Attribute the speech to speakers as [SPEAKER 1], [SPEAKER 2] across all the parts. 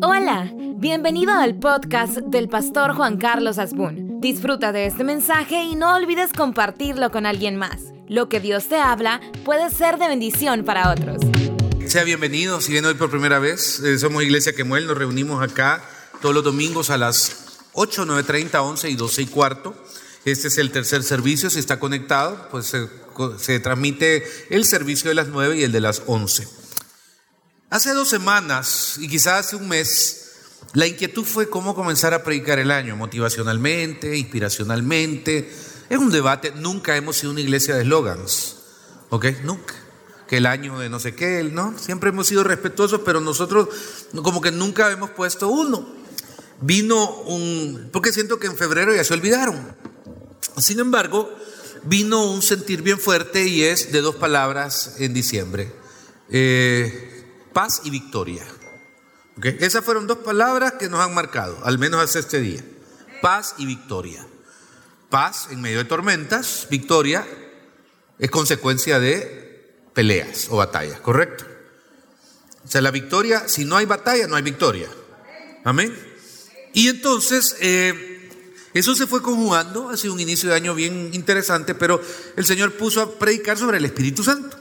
[SPEAKER 1] Hola, bienvenido al podcast del pastor Juan Carlos Asbun. Disfruta de este mensaje y no olvides compartirlo con alguien más. Lo que Dios te habla puede ser de bendición para otros.
[SPEAKER 2] Sea bienvenido, si viene hoy por primera vez, eh, somos Iglesia Quemuel, nos reunimos acá todos los domingos a las 8, 9.30, 11 y 12 y cuarto. Este es el tercer servicio, si está conectado, pues se, se transmite el servicio de las 9 y el de las 11. Hace dos semanas y quizás hace un mes, la inquietud fue cómo comenzar a predicar el año, motivacionalmente, inspiracionalmente. Es un debate, nunca hemos sido una iglesia de eslogans, ¿ok? Nunca. Que el año de no sé qué, ¿no? Siempre hemos sido respetuosos, pero nosotros como que nunca hemos puesto uno. Vino un, porque siento que en febrero ya se olvidaron. Sin embargo, vino un sentir bien fuerte y es de dos palabras en diciembre. Eh, paz y victoria. Esas fueron dos palabras que nos han marcado, al menos hasta este día. Paz y victoria. Paz en medio de tormentas, victoria es consecuencia de peleas o batallas, ¿correcto? O sea, la victoria, si no hay batalla, no hay victoria. Amén. Y entonces, eh, eso se fue conjugando, ha sido un inicio de año bien interesante, pero el Señor puso a predicar sobre el Espíritu Santo.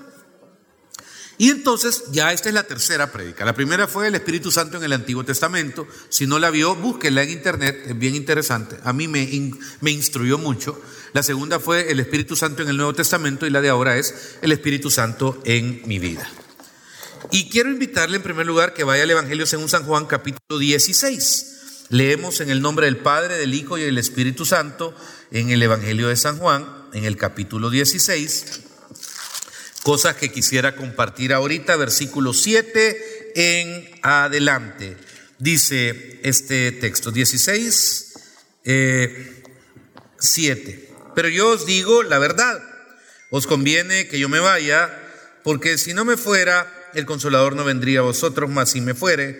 [SPEAKER 2] Y entonces ya esta es la tercera prédica. La primera fue el Espíritu Santo en el Antiguo Testamento. Si no la vio, búsquela en internet, es bien interesante. A mí me, me instruyó mucho. La segunda fue el Espíritu Santo en el Nuevo Testamento y la de ahora es el Espíritu Santo en mi vida. Y quiero invitarle en primer lugar que vaya al Evangelio según San Juan capítulo 16. Leemos en el nombre del Padre, del Hijo y del Espíritu Santo en el Evangelio de San Juan, en el capítulo 16 cosas que quisiera compartir ahorita, versículo 7 en adelante. Dice este texto 16, 7. Eh, Pero yo os digo la verdad, os conviene que yo me vaya, porque si no me fuera, el consolador no vendría a vosotros, mas si me fuere,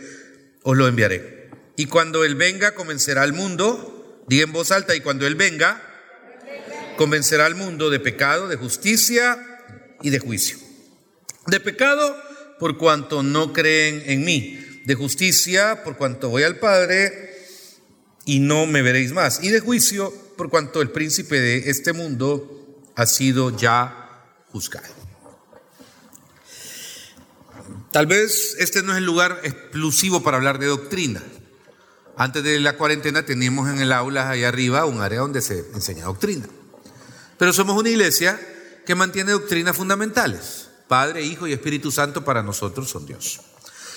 [SPEAKER 2] os lo enviaré. Y cuando Él venga, convencerá al mundo, diga en voz alta, y cuando Él venga, convencerá al mundo de pecado, de justicia y de juicio. De pecado por cuanto no creen en mí. De justicia por cuanto voy al Padre y no me veréis más. Y de juicio por cuanto el príncipe de este mundo ha sido ya juzgado. Tal vez este no es el lugar exclusivo para hablar de doctrina. Antes de la cuarentena teníamos en el aula allá arriba un área donde se enseña doctrina. Pero somos una iglesia que mantiene doctrinas fundamentales. Padre, Hijo y Espíritu Santo para nosotros son Dios.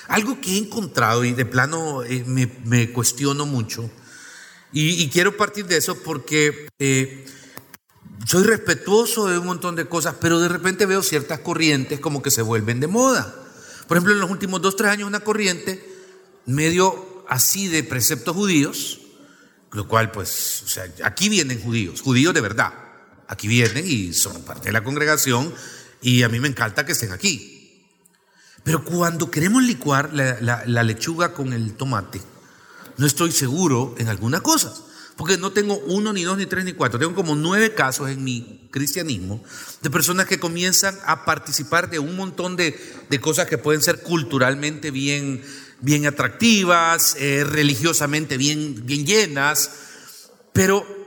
[SPEAKER 2] Algo que he encontrado y de plano eh, me, cuestiono mucho, y, quiero partir de eso porque eh, soy respetuoso de un montón de cosas, pero de repente veo ciertas corrientes como que se vuelven de moda. Por ejemplo, en los últimos dos, tres años una corriente medio así de preceptos judíos, lo cual pues, aquí vienen judíos, judíos de verdad aquí vienen y son parte de la congregación y a mí me encanta que estén aquí. Pero cuando queremos licuar la, lechuga con el tomate, no estoy seguro en algunas cosas. Porque no tengo uno, ni dos, ni tres, ni cuatro. Tengo como nueve casos en mi cristianismo de personas que comienzan a participar de un montón de, cosas que pueden ser culturalmente bien, bien atractivas, eh, religiosamente bien, bien llenas, pero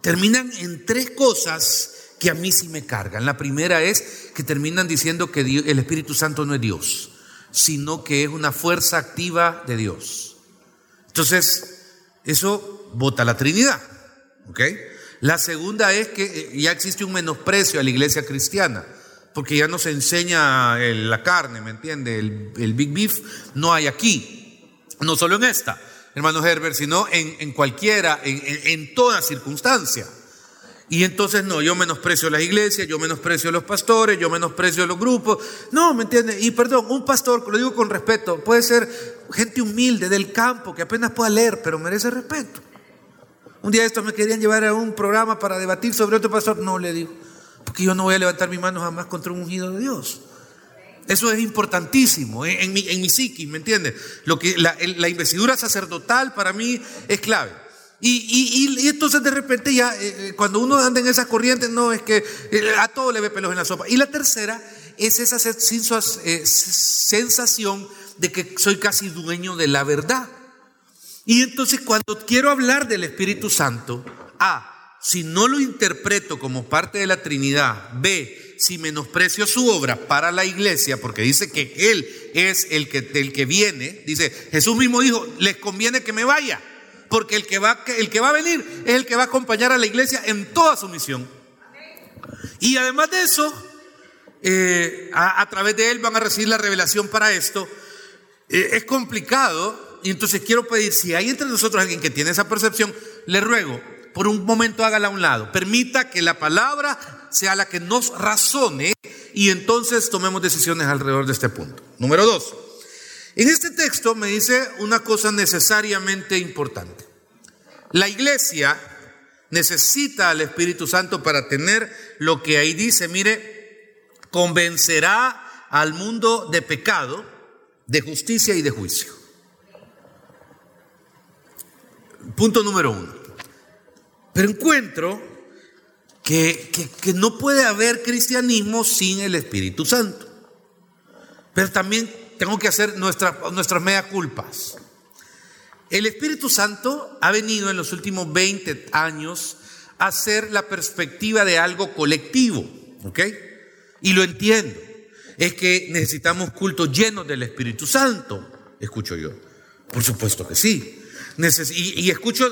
[SPEAKER 2] terminan en tres cosas que a mí sí me cargan. La primera es que terminan diciendo que el Espíritu Santo no es Dios, sino que es una fuerza activa de Dios. Entonces, eso vota la Trinidad. La segunda es que eh, ya existe un menosprecio a la iglesia cristiana, porque ya no se enseña la carne, ¿me entiende? El, big beef no hay aquí, no solo en esta hermano Herbert, sino en, cualquiera, en, en, toda circunstancia. Y entonces no, yo menosprecio las iglesias, yo menosprecio los pastores, yo menosprecio los grupos. No, ¿me entiende? Y perdón, un pastor, lo digo con respeto, puede ser gente humilde del campo que apenas pueda leer, pero merece respeto. Un día estos me querían llevar a un programa para debatir sobre otro pastor. No, le digo, porque yo no voy a levantar mi mano jamás contra un ungido de Dios. Eso es importantísimo ¿eh? en, mi, en psiquis, ¿me entiendes? Lo que, la, investidura sacerdotal para mí es clave. Y, y, entonces de repente ya, eh, eh, cuando uno anda en esas corrientes, no, es que a todo le ve pelos en la sopa. Y la tercera es esa sensación de que soy casi dueño de la verdad. Y entonces cuando quiero hablar del Espíritu Santo, A, si no lo interpreto como parte de la Trinidad, B, si menosprecio su obra para la iglesia, porque dice que Él es el que, el que viene, dice, Jesús mismo dijo, les conviene que me vaya, porque el que, va, el que va a venir es el que va a acompañar a la iglesia en toda su misión. Y además de eso, eh, a, través de Él van a recibir la revelación para esto. Eh, es complicado, y entonces quiero pedir, si hay entre nosotros alguien que tiene esa percepción, le ruego, por un momento hágala a un lado, permita que la palabra sea la que nos razone y entonces tomemos decisiones alrededor de este punto. Número dos, en este texto me dice una cosa necesariamente importante. La iglesia necesita al Espíritu Santo para tener lo que ahí dice, mire, convencerá al mundo de pecado, de justicia y de juicio. Punto número uno. Pero encuentro que, no puede haber cristianismo sin el Espíritu Santo. Pero también tengo que hacer nuestras mea culpas. El Espíritu Santo ha venido en los últimos 20 años a ser la perspectiva de algo colectivo, ¿ok? Y lo entiendo. Es que necesitamos cultos llenos del Espíritu Santo, escucho yo. Por supuesto que sí. Y, escucho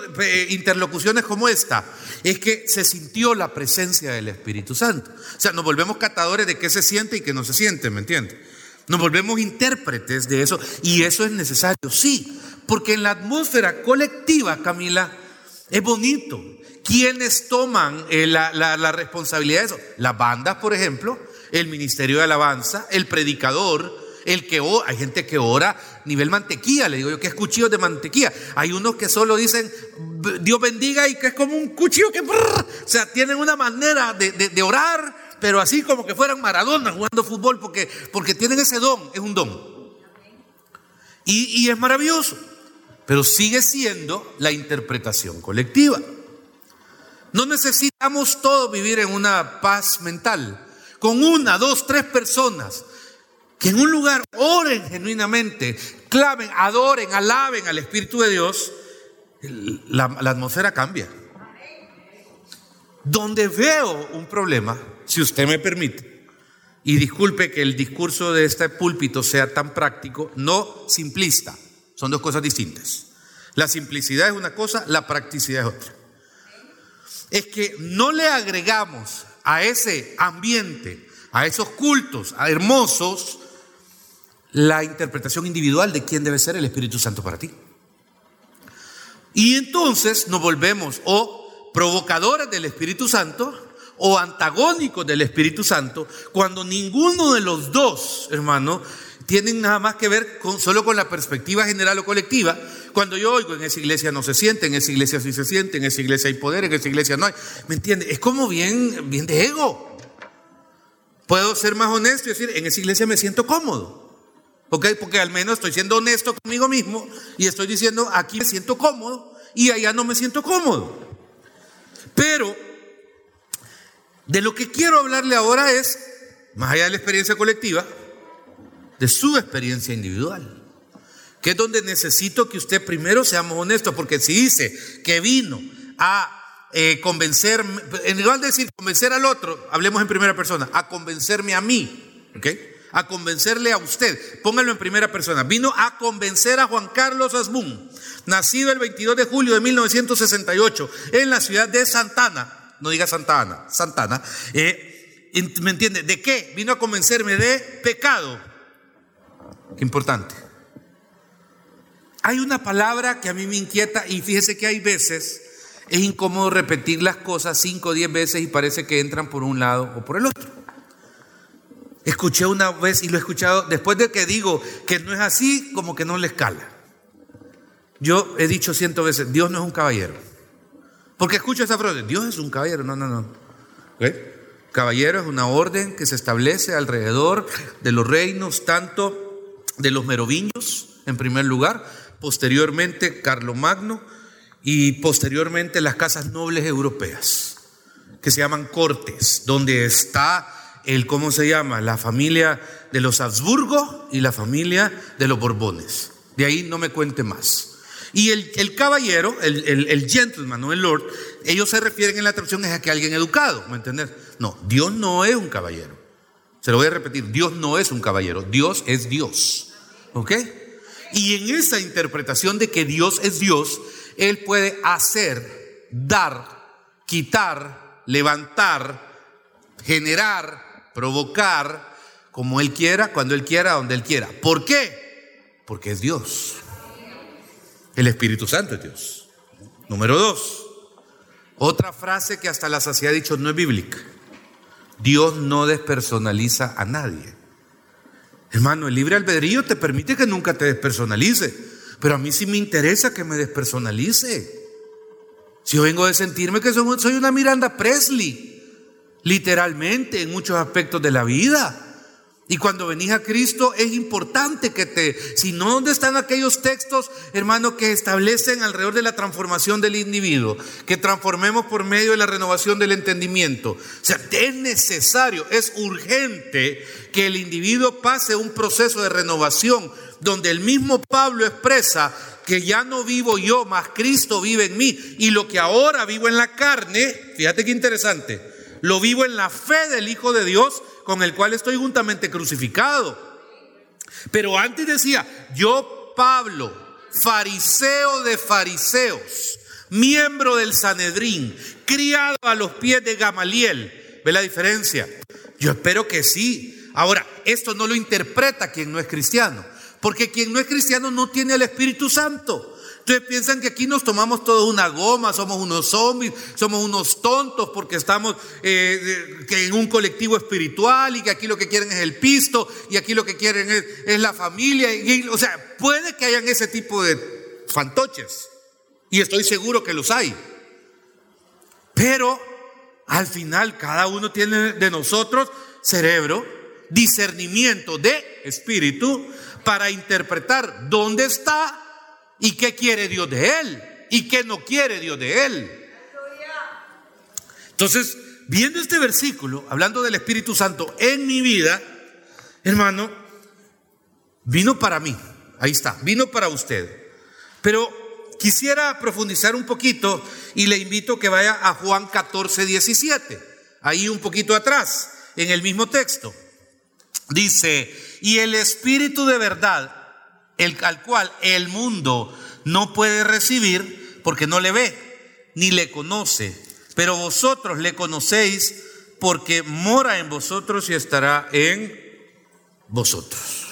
[SPEAKER 2] interlocuciones como esta, es que se sintió la presencia del Espíritu Santo. O sea, nos volvemos catadores de qué se siente y qué no se siente, ¿me entiende? Nos volvemos intérpretes de eso y eso es necesario, sí, porque en la atmósfera colectiva, Camila, es bonito. ¿Quiénes toman eh, la, responsabilidad de eso? Las bandas, por ejemplo, el Ministerio de Alabanza, el predicador, el que ora, hay gente que ora nivel mantequilla, le digo yo que es cuchillo de mantequilla. Hay unos que solo dicen Dios bendiga y que es como un cuchillo que, o sea, tienen una manera de, orar, pero así como que fueran Maradona jugando fútbol, porque, porque tienen ese don, es un don. Y, y es maravilloso, pero sigue siendo la interpretación colectiva. No necesitamos todos vivir en una paz mental. Con una, dos, tres personas que en un lugar oren genuinamente, clamen, adoren, alaben al Espíritu de Dios, la, atmósfera cambia. Donde veo un problema, si usted me permite, y disculpe que el discurso de este púlpito sea tan práctico, no simplista, son dos cosas distintas. La simplicidad es una cosa, la practicidad es otra. Es que no le agregamos a ese ambiente, a esos cultos a hermosos, la interpretación individual de quién debe ser el Espíritu Santo para ti. Y entonces nos volvemos o provocadores del Espíritu Santo o antagónicos del Espíritu Santo cuando ninguno de los dos, hermano, tienen nada más que ver con, solo con la perspectiva general o colectiva. Cuando yo oigo en esa iglesia no se siente, en esa iglesia sí se siente, en esa iglesia hay poder, en esa iglesia no hay. ¿Me entiende? Es como bien, bien de ego. Puedo ser más honesto y decir, en esa iglesia me siento cómodo. Porque al menos estoy siendo honesto conmigo mismo y estoy diciendo, aquí me siento cómodo y allá no me siento cómodo. Pero de lo que quiero hablarle ahora es, más allá de la experiencia colectiva, de su experiencia individual. Que es donde necesito que usted primero seamos honestos, porque si dice que vino a eh, convencer, en lugar de decir convencer al otro, hablemos en primera persona, a convencerme a mí. ¿ok?, a convencerle a usted. Póngalo en primera persona. Vino a convencer a Juan Carlos Asbun, nacido el 22 de julio de 1968 en la ciudad de Santana. No diga Santa Ana, Santana. Eh, ¿Me entiende? ¿De qué? Vino a convencerme de pecado. Qué importante. Hay una palabra que a mí me inquieta y fíjese que hay veces es incómodo repetir las cosas cinco o diez veces y parece que entran por un lado o por el otro. Escuché una vez y lo he escuchado, después de que digo que no es así, como que no le escala. Yo he dicho ciento veces, Dios no es un caballero. Porque escucho esa frase, Dios es un caballero. No, no, no. Caballero es una orden que se establece alrededor de los reinos, tanto de los merovingios, en primer lugar, posteriormente Carlomagno y posteriormente las casas nobles europeas, que se llaman cortes, donde está el, ¿cómo se llama? La familia de los Habsburgo y la familia de los Borbones. De ahí no me cuente más. Y el, caballero, el, gentleman, no el lord, ellos se refieren en la traducción a que alguien educado, ¿me entiendes? No, Dios no es un caballero. Se lo voy a repetir, Dios no es un caballero, Dios es Dios. ¿Ok? Y en esa interpretación de que Dios es Dios, Él puede hacer, dar, quitar, levantar, generar, provocar, como Él quiera, cuando Él quiera, donde Él quiera. ¿Por qué? Porque es Dios. El Espíritu Santo es Dios. Número dos, otra frase que hasta la saciedad dicho no es bíblica. Dios no despersonaliza a nadie. Hermano, el libre albedrío te permite que nunca te despersonalice, pero a mí sí me interesa que me despersonalice. Si yo vengo de sentirme que soy una Miranda Presley, literalmente en muchos aspectos de la vida. Y cuando venís a Cristo es importante que te, si no, ¿dónde están aquellos textos, hermano, que establecen alrededor de la transformación del individuo? Que transformemos por medio de la renovación del entendimiento. O sea, es necesario, es urgente que el individuo pase un proceso de renovación donde el mismo Pablo expresa que ya no vivo yo, más Cristo vive en mí. Y lo que ahora vivo en la carne, fíjate qué interesante, lo vivo en la fe del Hijo de Dios con el cual estoy juntamente crucificado. Pero antes decía, yo Pablo, fariseo de fariseos, miembro del Sanedrín, criado a los pies de Gamaliel. ¿Ve la diferencia? Yo espero que sí. Ahora, esto no lo interpreta quien no es cristiano, porque quien no es cristiano no tiene el Espíritu Santo. Ustedes piensan que aquí nos tomamos todos una goma, somos unos zombies, somos unos tontos porque estamos eh, en un colectivo espiritual y que aquí lo que quieren es el pisto y aquí lo que quieren es, la familia. o sea, puede que hayan ese tipo de fantoches y estoy seguro que los hay. Pero al final cada uno tiene de nosotros cerebro, discernimiento de espíritu para interpretar dónde está ¿Y qué quiere Dios de él? ¿Y qué no quiere Dios de él? Entonces, viendo este versículo, hablando del Espíritu Santo en mi vida, hermano, vino para mí. Ahí está, vino para usted. Pero quisiera profundizar un poquito y le invito que vaya a Juan 14, 17, ahí un poquito atrás, en el mismo texto. Dice, y el Espíritu de verdad el, al cual el mundo no puede recibir porque no le ve ni le conoce. Pero vosotros le conocéis porque mora en vosotros y estará en vosotros.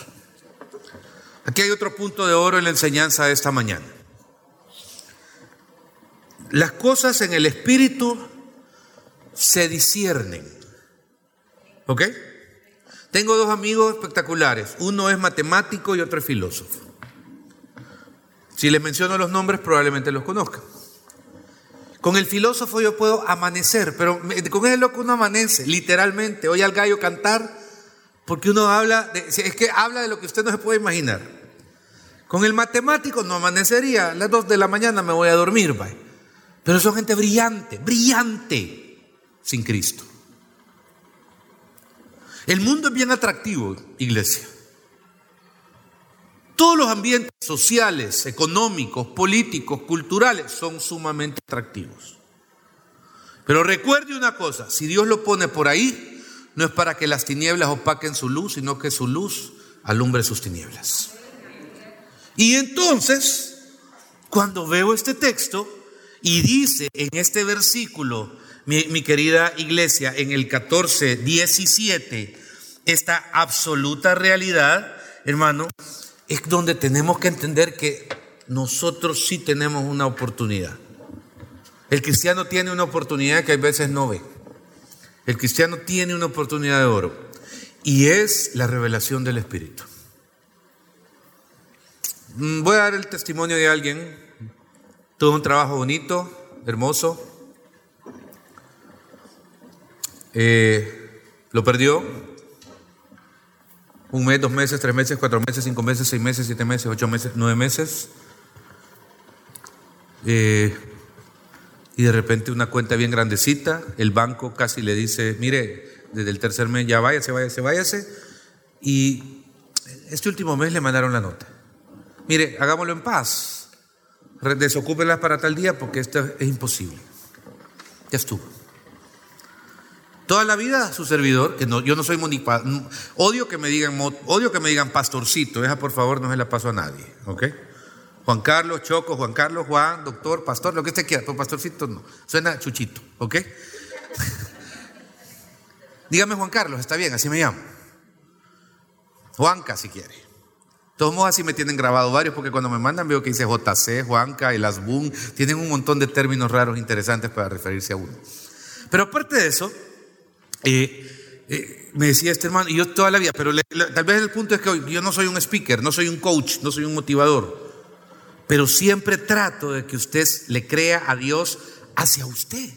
[SPEAKER 2] Aquí hay otro punto de oro en la enseñanza de esta mañana. Las cosas en el espíritu se disciernen. ¿Ok? Tengo dos amigos espectaculares. Uno es matemático y otro es filósofo. Si les menciono los nombres, probablemente los conozcan. Con el filósofo yo puedo amanecer, pero con el loco uno amanece, literalmente. Oye al gallo cantar, porque uno habla, de, es que habla de lo que usted no se puede imaginar. Con el matemático no amanecería, a las dos de la mañana me voy a dormir, pero son gente brillante, brillante, sin Cristo. El mundo es bien atractivo, iglesia. Todos los ambientes sociales, económicos, políticos, culturales son sumamente atractivos. Pero recuerde una cosa, si Dios lo pone por ahí, no es para que las tinieblas opaquen su luz, sino que su luz alumbre sus tinieblas. Y entonces, cuando veo este texto y dice en este versículo, mi, querida iglesia, en el 14, 17, esta absoluta realidad, hermano, es donde tenemos que entender que nosotros sí tenemos una oportunidad. El cristiano tiene una oportunidad que a veces no ve. El cristiano tiene una oportunidad de oro y es la revelación del Espíritu. Mm, voy a dar el testimonio de alguien. Tuvo un trabajo bonito, hermoso. Eh, lo perdió. Un mes, dos meses, tres meses, cuatro meses, cinco meses, seis meses, siete meses, ocho meses, nueve meses. Eh, y de repente una cuenta bien grandecita, el banco casi le dice, mire, desde el tercer mes ya váyase, váyase, váyase. Y este último mes le mandaron la nota. Mire, hagámoslo en paz. Desocúpelas para tal día porque esto es imposible. Ya estuvo. Toda la vida su servidor, que no, yo no soy monipa, odio que me digan odio que me digan pastorcito, esa por favor no se la paso a nadie, ¿ok? Juan Carlos, Choco, Juan Carlos, Juan, doctor, pastor, lo que usted quiera, pero pastorcito no, suena chuchito, ¿ok? Dígame Juan Carlos, está bien, así me llamo. Juanca si quiere. Todos modos así me tienen grabado varios porque cuando me mandan veo que dice JC, Juanca, el Asbun, tienen un montón de términos raros interesantes para referirse a uno. Pero aparte de eso, eh, eh, me decía este hermano, y yo toda la vida, pero tal vez el punto es que yo no soy un speaker, no soy un coach, no soy un motivador, pero siempre trato de que usted le crea a Dios hacia usted.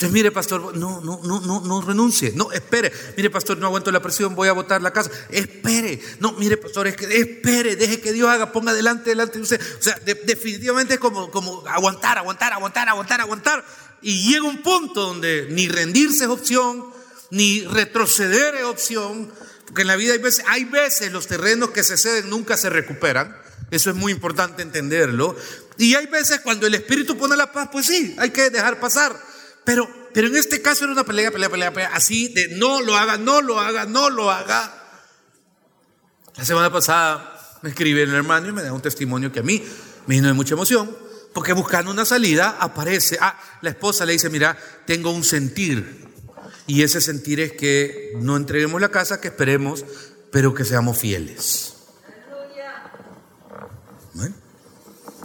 [SPEAKER 2] Entonces, mire, pastor, no, no, no, no, no renuncie. No, espere. Mire, pastor, no aguanto la presión, voy a botar la casa. Espere. No, mire, pastor, es que espere, deje que Dios haga, ponga delante, delante de usted. O sea, definitivamente es como, como aguantar, aguantar, aguantar, aguantar, aguantar. Y llega un punto donde ni rendirse es opción, ni retroceder es opción, porque en la vida hay veces, hay veces los terrenos que se ceden nunca se recuperan. Eso es muy importante entenderlo. Y hay veces cuando el Espíritu pone la paz, pues sí, hay que dejar pasar. Pero, pero en este caso era una pelea, pelea, pelea, pelea, así de no lo haga, no lo haga, no lo haga. La semana pasada me escribe el hermano y me da un testimonio que a mí me vino de mucha emoción, porque buscando una salida aparece, ah, la esposa le dice, mira, tengo un sentir y ese sentir es que no entreguemos la casa, que esperemos, pero que seamos fieles.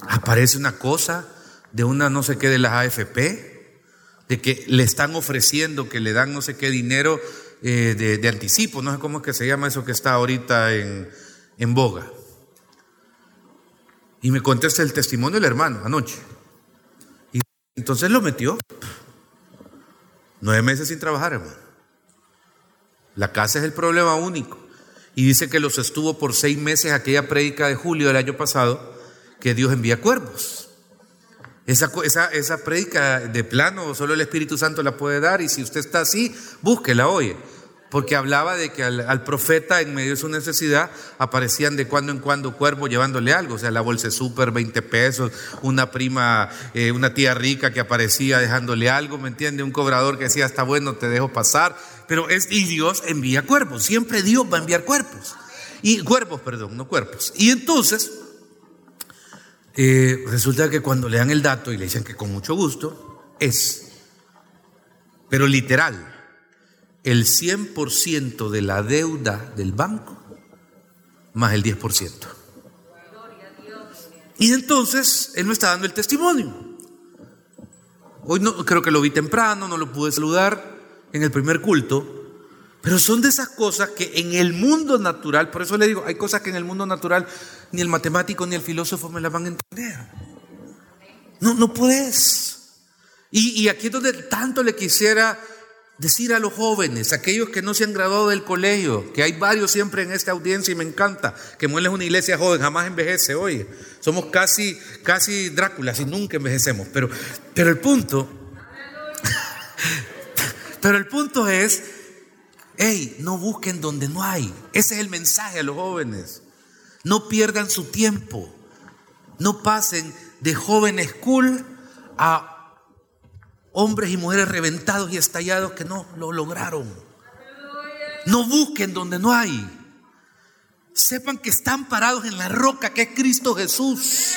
[SPEAKER 2] aparece una cosa de una no sé qué de las AFP, de que le están ofreciendo, que le dan no sé qué dinero eh, de, anticipo, no sé cómo es que se llama eso que está ahorita en, en boga. Y me contesta el testimonio del hermano anoche. Y entonces lo metió. Nueve meses sin trabajar, hermano. La casa es el problema único. Y dice que los estuvo por seis meses aquella prédica de julio del año pasado, que Dios envía cuervos. Esa, esa, esa prédica de plano, solo el Espíritu Santo la puede dar. Y si usted está así, búsquela, oye porque hablaba de que al, profeta en medio de su necesidad aparecían de cuando en cuando cuervos llevándole algo, o sea, la bolsa súper, 20 pesos, una prima, eh, una tía rica que aparecía dejándole algo, ¿me entiende? Un cobrador que decía, está bueno, te dejo pasar, pero es, y Dios envía cuerpos, siempre Dios va a enviar cuerpos, y cuerpos, perdón, no cuerpos. Y entonces, eh, resulta que cuando le dan el dato y le dicen que con mucho gusto, es, pero literal, el 100% de la deuda del banco más el 10%. Y entonces él me está dando el testimonio. Hoy no, creo que lo vi temprano, no lo pude saludar en el primer culto, pero son de esas cosas que en el mundo natural, por eso le digo, hay cosas que en el mundo natural ni el matemático ni el filósofo me las van a entender. No, no puedes. Y, y aquí es donde tanto le quisiera decir a los jóvenes, aquellos que no se han graduado del colegio, que hay varios siempre en esta audiencia y me encanta, que mueles una iglesia joven, jamás envejece, oye, somos casi, casi Dráculas y nunca envejecemos, pero, pero el punto, pero el punto es, hey, no busquen donde no hay, ese es el mensaje a los jóvenes, no pierdan su tiempo, no pasen de jóvenes cool a hombres y mujeres reventados y estallados que no lo lograron. No busquen donde no hay. Sepan que están parados en la roca que es Cristo Jesús.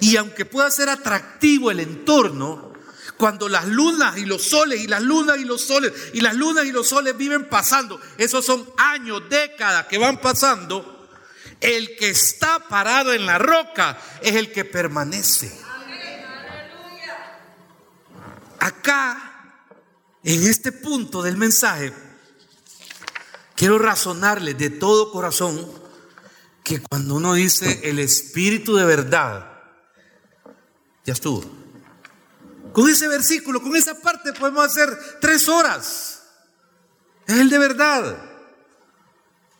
[SPEAKER 2] Y aunque pueda ser atractivo el entorno, cuando las lunas y los soles y las lunas y los soles y las lunas y los soles viven pasando, esos son años, décadas que van pasando, el que está parado en la roca es el que permanece. Acá, en este punto del mensaje, quiero razonarle de todo corazón que cuando uno dice el espíritu de verdad, ya estuvo. Con ese versículo, con esa parte podemos hacer tres horas. Es el de verdad.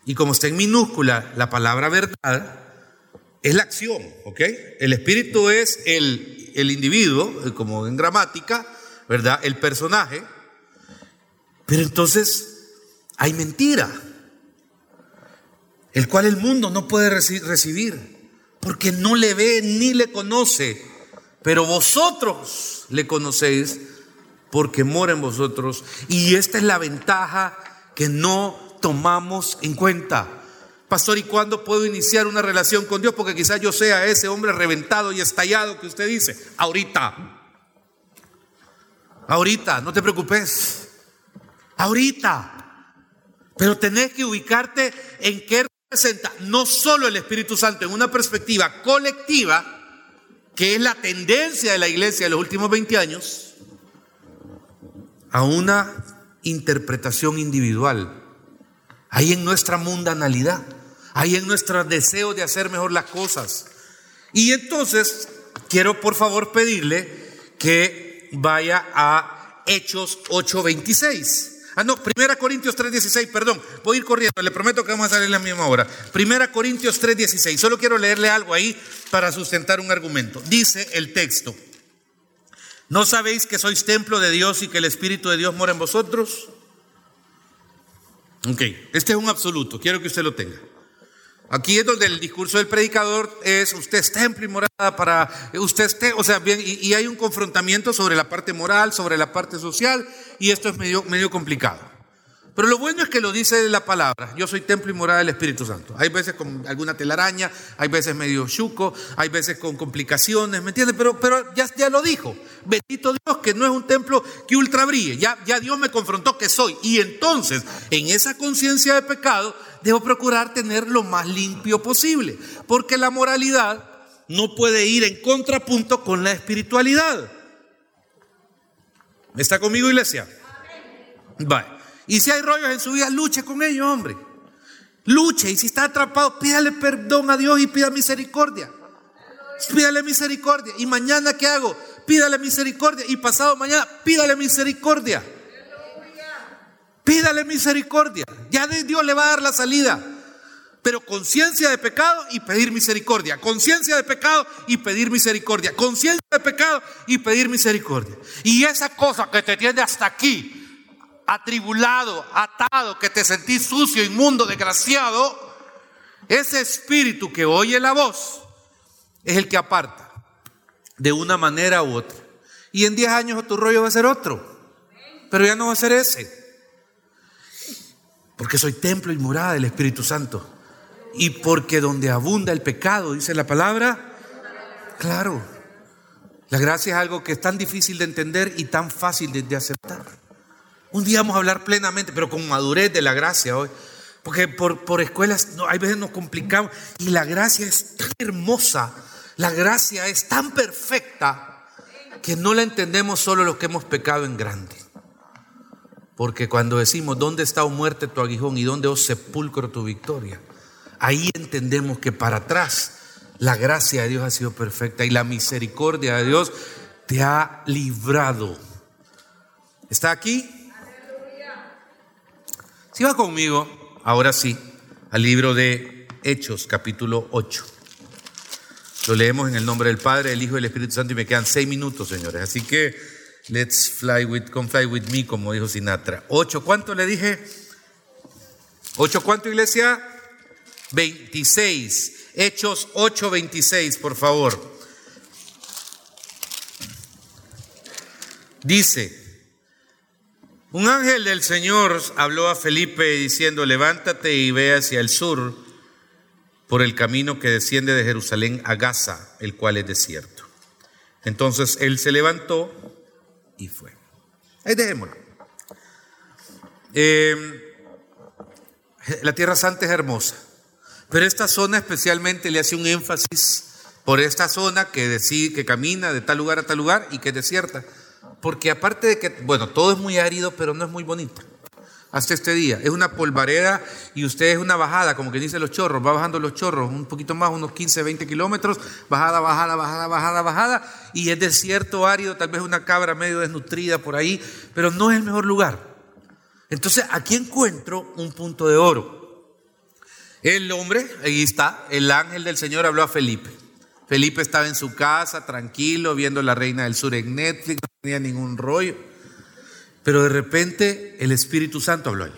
[SPEAKER 2] Y como está en minúscula la palabra verdad, es la acción, ¿ok? El espíritu es el, el individuo, como en gramática, ¿verdad? El personaje. Pero entonces hay mentira, el cual el mundo no puede recibir, porque no le ve ni le conoce, pero vosotros le conocéis porque mora en vosotros. Y esta es la ventaja que no tomamos en cuenta. Pastor, ¿y cuándo puedo iniciar una relación con Dios? Porque quizás yo sea ese hombre reventado y estallado que usted dice. Ahorita. Ahorita, no te preocupes. Ahorita. Pero tenés que ubicarte en qué representa no solo el Espíritu Santo en una perspectiva colectiva, que es la tendencia de la iglesia de los últimos 20 años, a una interpretación individual. Ahí en nuestra mundanalidad, ahí en nuestro deseo de hacer mejor las cosas. Y entonces quiero por favor pedirle que vaya a Hechos 8:26. Ah, no, 1 Corintios 3:16, perdón, voy a ir corriendo, le prometo que vamos a salir en la misma hora. 1 Corintios 3:16, solo quiero leerle algo ahí para sustentar un argumento. Dice el texto, ¿no sabéis que sois templo de Dios y que el Espíritu de Dios mora en vosotros? Ok, este es un absoluto, quiero que usted lo tenga. Aquí es donde el discurso del predicador es usted es templo y morada para usted esté, o sea, bien, y, y, hay un confrontamiento sobre la parte moral, sobre la parte social, y esto es medio, medio complicado. Pero lo bueno es que lo dice la palabra. Yo soy templo y morada del Espíritu Santo. Hay veces con alguna telaraña, hay veces medio chuco, hay veces con complicaciones, ¿me entiendes? Pero, pero ya, ya lo dijo. Bendito Dios que no es un templo que ultra brille. Ya, ya Dios me confrontó que soy. Y entonces, en esa conciencia de pecado, debo procurar tener lo más limpio posible. Porque la moralidad no puede ir en contrapunto con la espiritualidad. ¿Está conmigo, iglesia? Vale. Y si hay rollos en su vida, luche con ellos, hombre. Luche. Y si está atrapado, pídale perdón a Dios y pida misericordia. Pídale misericordia. ¿Y mañana qué hago? Pídale misericordia. Y pasado mañana, pídale misericordia. Pídale misericordia. Ya Dios le va a dar la salida. Pero conciencia de pecado y pedir misericordia. Conciencia de pecado y pedir misericordia. Conciencia de pecado y pedir misericordia. Y esa cosa que te tiene hasta aquí, atribulado, atado, que te sentís sucio, inmundo, desgraciado, ese espíritu que oye la voz es el que aparta de una manera u otra. Y en 10 años tu rollo va a ser otro, pero ya no va a ser ese. Porque soy templo y morada del Espíritu Santo. Y porque donde abunda el pecado, dice la palabra, claro, la gracia es algo que es tan difícil de entender y tan fácil de, aceptar. Un día vamos a hablar plenamente, pero con madurez de la gracia hoy. Porque por, por escuelas no, hay veces nos complicamos y la gracia es tan hermosa, la gracia es tan perfecta que no la entendemos solo los que hemos pecado en grande. Porque cuando decimos, ¿dónde está o muerte tu aguijón y dónde os sepulcro tu victoria? Ahí entendemos que para atrás la gracia de Dios ha sido perfecta y la misericordia de Dios te ha librado. ¿Está aquí? Si va conmigo, ahora sí, al libro de Hechos, capítulo 8. Lo leemos en el nombre del Padre, del Hijo y del Espíritu Santo y me quedan seis minutos, señores. Así que let's fly with, come fly with me, como dijo Sinatra. Ocho, ¿cuánto le dije? ¿Ocho cuánto, iglesia? 26. Hechos 8, 26, por favor. Dice, un ángel del Señor habló a Felipe diciendo, levántate y ve hacia el sur por el camino que desciende de Jerusalén a Gaza, el cual es desierto. Entonces él se levantó y fue. Ahí dejémoslo. Eh, la Tierra Santa es hermosa, pero esta zona especialmente le hace un énfasis por esta zona que, decide, que camina de tal lugar a tal lugar y que es desierta. Porque aparte de que, bueno, todo es muy árido, pero no es muy bonito. Hasta este día. Es una polvareda y usted es una bajada, como que dice los chorros, va bajando los chorros un poquito más, unos 15, 20 kilómetros, bajada, bajada, bajada, bajada, bajada, y es desierto árido, tal vez una cabra medio desnutrida por ahí, pero no es el mejor lugar. Entonces aquí encuentro un punto de oro. El hombre, ahí está, el ángel del Señor habló a Felipe. Felipe estaba en su casa, tranquilo, viendo La Reina del Sur en Netflix, no tenía ningún rollo. Pero de repente el Espíritu Santo habló a él.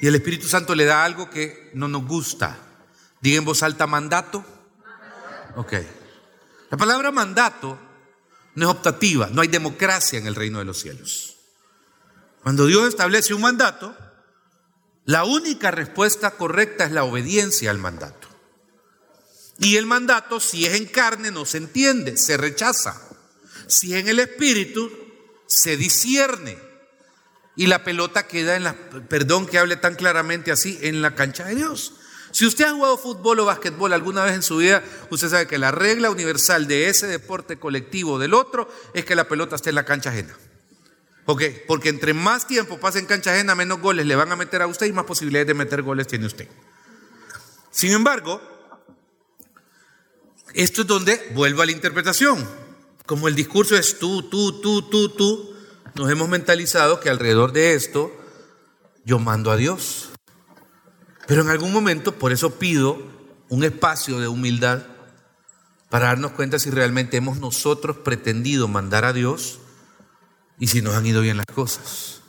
[SPEAKER 2] Y el Espíritu Santo le da algo que no nos gusta. Diga en voz alta mandato. Ok. La palabra mandato no es optativa, no hay democracia en el reino de los cielos. Cuando Dios establece un mandato, la única respuesta correcta es la obediencia al mandato. Y el mandato, si es en carne, no se entiende, se rechaza. Si es en el espíritu, se discierne. Y la pelota queda en la, perdón que hable tan claramente así, en la cancha de Dios. Si usted ha jugado fútbol o básquetbol alguna vez en su vida, usted sabe que la regla universal de ese deporte colectivo del otro es que la pelota esté en la cancha ajena. ¿Ok? Porque entre más tiempo pase en cancha ajena, menos goles le van a meter a usted y más posibilidades de meter goles tiene usted. Sin embargo, esto es donde vuelvo a la interpretación. Como el discurso es tú, tú, tú, tú, tú, nos hemos mentalizado que alrededor de esto yo mando a Dios. Pero en algún momento, por eso pido un espacio de humildad para darnos cuenta si realmente hemos nosotros pretendido mandar a Dios y si nos han ido bien las cosas.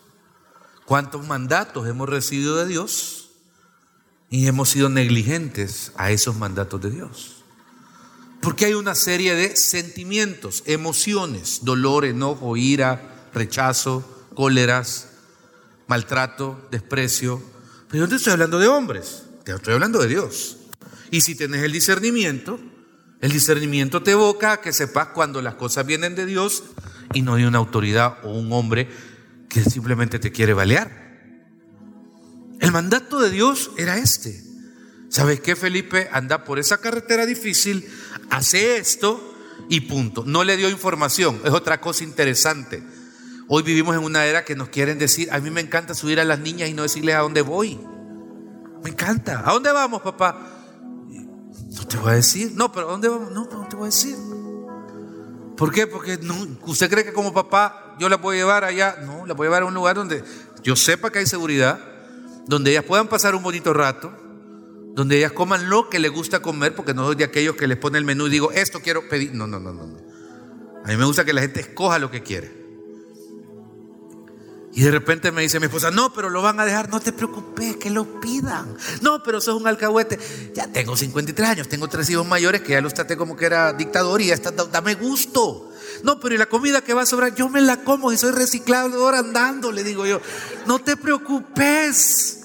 [SPEAKER 2] ¿Cuántos mandatos hemos recibido de Dios y hemos sido negligentes a esos mandatos de Dios? Porque hay una serie de sentimientos, emociones, dolor, enojo, ira, rechazo, cóleras, maltrato, desprecio. Pero yo no estoy hablando de hombres, te estoy hablando de Dios. Y si tienes el discernimiento, el discernimiento te evoca a que sepas cuando las cosas vienen de Dios y no de una autoridad o un hombre que simplemente te quiere balear. El mandato de Dios era este. ¿Sabes qué, Felipe? Anda por esa carretera difícil, hace esto y punto. No le dio información, es otra cosa interesante. Hoy vivimos en una era que nos quieren decir, a mí me encanta subir a las niñas y no decirles a dónde voy. Me encanta. ¿A dónde vamos, papá? No te voy a decir. No, pero ¿a dónde vamos? No, no te voy a decir. ¿Por qué? Porque usted cree que como papá yo la voy a llevar allá. No, la voy a llevar a un lugar donde yo sepa que hay seguridad, donde ellas puedan pasar un bonito rato, donde ellas coman lo que les gusta comer, porque no soy de aquellos que les pone el menú y digo, esto quiero pedir. No, no, no, no. A mí me gusta que la gente escoja lo que quiere. Y de repente me dice mi esposa, no, pero lo van a dejar, no te preocupes, que lo pidan. No, pero eso es un alcahuete. Ya tengo 53 años, tengo tres hijos mayores que ya los traté como que era dictador y ya está, dame gusto. No, pero ¿y la comida que va a sobrar? Yo me la como y soy reciclador andando, le digo yo. No te preocupes.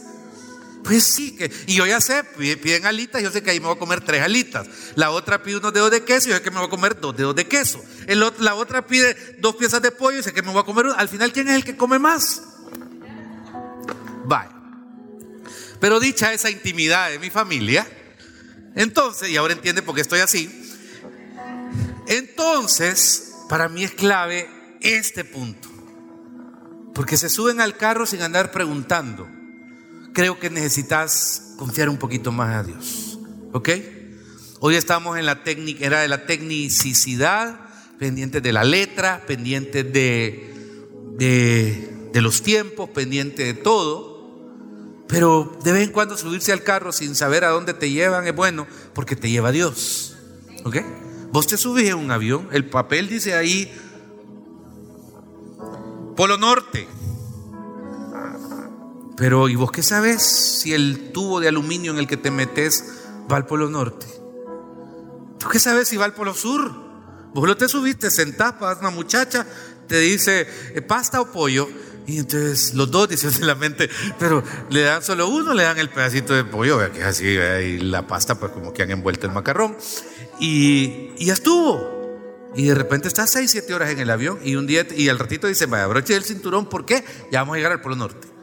[SPEAKER 2] Pues sí, que, y yo ya sé, piden alitas, yo sé que ahí me voy a comer tres alitas. La otra pide unos dedos de queso, yo sé que me voy a comer dos dedos de queso. El, la otra pide dos piezas de pollo, y sé que me voy a comer uno. Al final, ¿quién es el que come más? Bye. Pero dicha esa intimidad de mi familia, entonces, y ahora entiende por qué estoy así, entonces, para mí es clave este punto. Porque se suben al carro sin andar preguntando creo que necesitas confiar un poquito más a Dios. ¿Ok? Hoy estamos en la técnica, era de la tecnicidad, pendientes de la letra, pendientes de, de, los tiempos, pendientes de todo. Pero de vez en cuando subirse al carro sin saber a dónde te llevan es bueno porque te lleva Dios. ¿Ok? Vos te subís en un avión, el papel dice ahí Polo Norte. Pero ¿y vos qué sabes si el tubo de aluminio en el que te metes va al polo norte? ¿Tú qué sabes si va al polo sur? Vos lo te subiste, sentás, para una muchacha, te dice eh, pasta o pollo. Y entonces los dos dicen en la mente, pero le dan solo uno, le dan el pedacito de pollo, que es así, y la pasta pues como que han envuelto el macarrón. Y, y ya estuvo. Y de repente estás 6, 7 horas en el avión y un día, y al ratito dice, vaya, broche el cinturón, ¿por qué? Ya vamos a llegar al Polo Norte.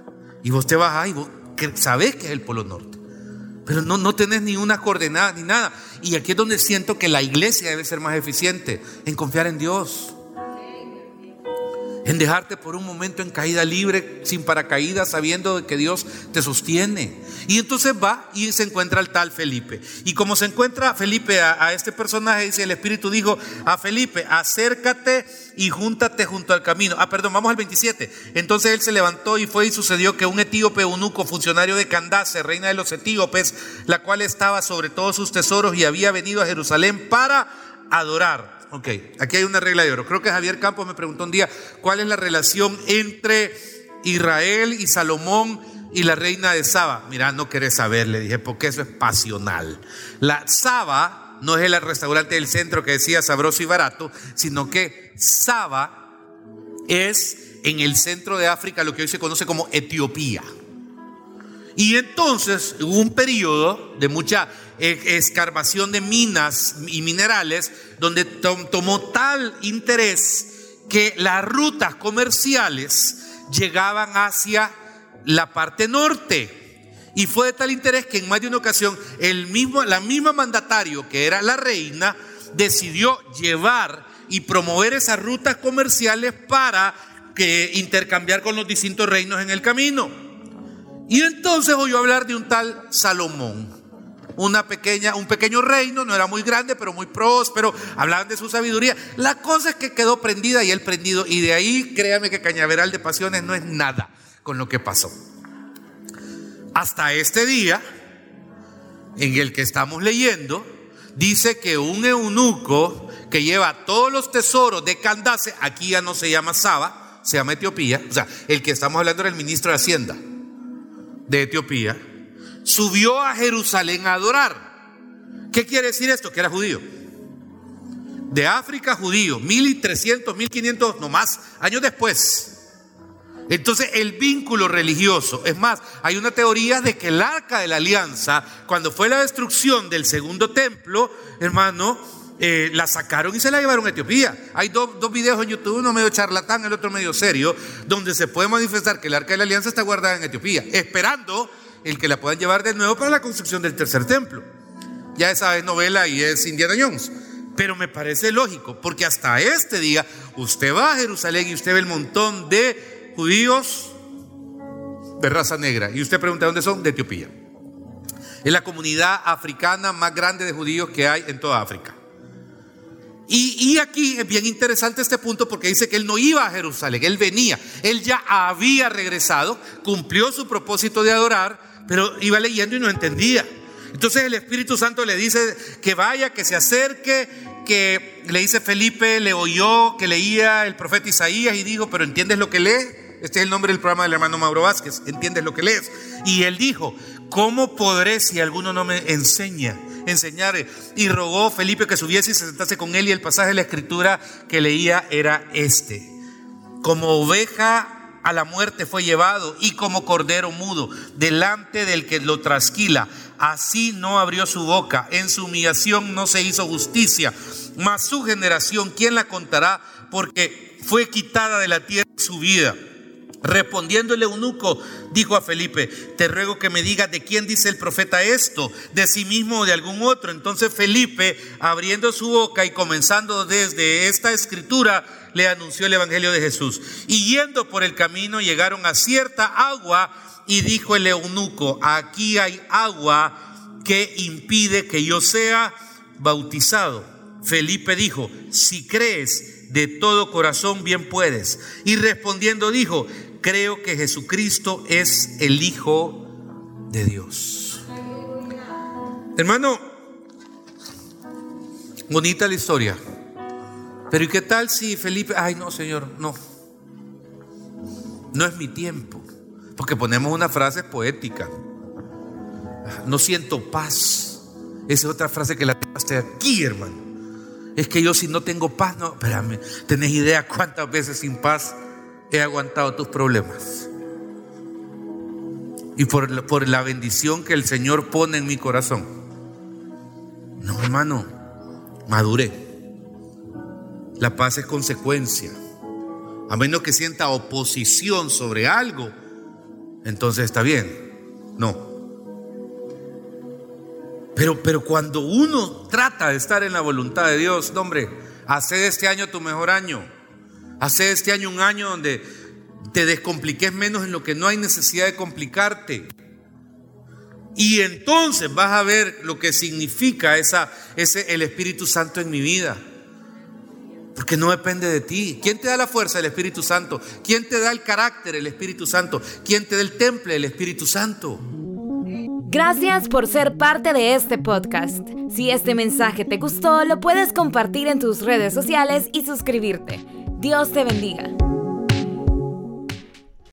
[SPEAKER 2] Y vos te vas ahí, vos sabés que es el Polo Norte. Pero no, no tenés ni una coordenada ni nada. Y aquí es donde siento que la iglesia debe ser más eficiente en confiar en Dios en dejarte por un momento en caída libre, sin paracaídas, sabiendo que Dios te sostiene. Y entonces va y se encuentra al tal Felipe. Y como se encuentra Felipe a, este personaje, dice el Espíritu dijo a Felipe, acércate y júntate junto al camino. Ah, perdón, vamos al 27. Entonces él se levantó y fue y sucedió que un etíope eunuco, funcionario de Candace, reina de los etíopes, la cual estaba sobre todos sus tesoros y había venido a Jerusalén para adorar. Ok, aquí hay una regla de oro. Creo que Javier Campos me preguntó un día cuál es la relación entre Israel y Salomón y la reina de Saba. Mira, no querés saber, le dije, porque eso es pasional. La Saba no es el restaurante del centro que decía sabroso y barato, sino que Saba es en el centro de África lo que hoy se conoce como Etiopía. Y entonces hubo un periodo de mucha escarbación de minas y minerales donde tomó tal interés que las rutas comerciales llegaban hacia la parte norte. Y fue de tal interés que en más de una ocasión el mismo, la misma mandatario, que era la reina, decidió llevar y promover esas rutas comerciales para que intercambiar con los distintos reinos en el camino. Y entonces oyó hablar de un tal Salomón una pequeña, un pequeño reino, no era muy grande, pero muy próspero, hablaban de su sabiduría. La cosa es que quedó prendida y él prendido, y de ahí créame que Cañaveral de Pasiones no es nada con lo que pasó. Hasta este día, en el que estamos leyendo, dice que un eunuco que lleva todos los tesoros de Candace, aquí ya no se llama Saba, se llama Etiopía, o sea, el que estamos hablando era el ministro de Hacienda de Etiopía, subió a Jerusalén a adorar. ¿Qué quiere decir esto? Que era judío. De África judío, 1300, 1500, no más, años después. Entonces el vínculo religioso, es más, hay una teoría de que el arca de la alianza, cuando fue la destrucción del segundo templo, hermano, eh, la sacaron y se la llevaron a Etiopía. Hay dos, dos videos en YouTube, uno medio charlatán, el otro medio serio, donde se puede manifestar que el arca de la alianza está guardada en Etiopía, esperando el que la puedan llevar de nuevo para la construcción del tercer templo. Ya esa es novela y es Indiana Jones. Pero me parece lógico, porque hasta este día usted va a Jerusalén y usted ve el montón de judíos de raza negra. Y usted pregunta dónde son, de Etiopía. Es la comunidad africana más grande de judíos que hay en toda África. Y, y, aquí es bien interesante este punto porque dice que él no iba a Jerusalén, él venía, él ya había regresado, cumplió su propósito de adorar, pero iba leyendo y no entendía. Entonces el Espíritu Santo le dice que vaya, que se acerque, que le dice Felipe, le oyó que leía el profeta Isaías y dijo, pero ¿entiendes lo que lee? Este es el nombre del programa del hermano Mauro Vázquez, ¿entiendes lo que lees? Y él dijo, ¿cómo podré si alguno no me enseña? Enseñar. Y rogó Felipe que subiese y se sentase con él y el pasaje de la escritura que leía era este. Como oveja a la muerte fue llevado y como cordero mudo delante del que lo trasquila. Así no abrió su boca, en su humillación no se hizo justicia. Mas su generación, ¿quién la contará? Porque fue quitada de la tierra su vida. Respondiendo el eunuco, dijo a Felipe, te ruego que me digas de quién dice el profeta esto, de sí mismo o de algún otro. Entonces Felipe, abriendo su boca y comenzando desde esta escritura, le anunció el Evangelio de Jesús. Y yendo por el camino llegaron a cierta agua y dijo el eunuco, aquí hay agua que impide que yo sea bautizado. Felipe dijo, si crees de todo corazón, bien puedes. Y respondiendo dijo, creo que Jesucristo es el Hijo de Dios. Hermano, bonita la historia. Pero ¿y qué tal si Felipe, ay no, Señor, no. No es mi tiempo. Porque ponemos una frase poética. No siento paz. Esa es otra frase que la tengo aquí, hermano. Es que yo si no tengo paz, no, espérame, ¿tenés idea cuántas veces sin paz he aguantado tus problemas? Y por, por la bendición que el Señor pone en mi corazón. No, hermano, maduré. La paz es consecuencia. A menos que sienta oposición sobre algo, entonces está bien. No. Pero, pero cuando uno trata de estar en la voluntad de Dios, hombre, hace este año tu mejor año. Hace este año un año donde te descompliques menos en lo que no hay necesidad de complicarte. Y entonces vas a ver lo que significa esa, ese, el Espíritu Santo en mi vida. Porque no depende de ti. ¿Quién te da la fuerza? El Espíritu Santo. ¿Quién te da el carácter? El Espíritu Santo. ¿Quién te da el temple? El Espíritu Santo.
[SPEAKER 1] Gracias por ser parte de este podcast. Si este mensaje te gustó, lo puedes compartir en tus redes sociales y suscribirte. Dios te bendiga.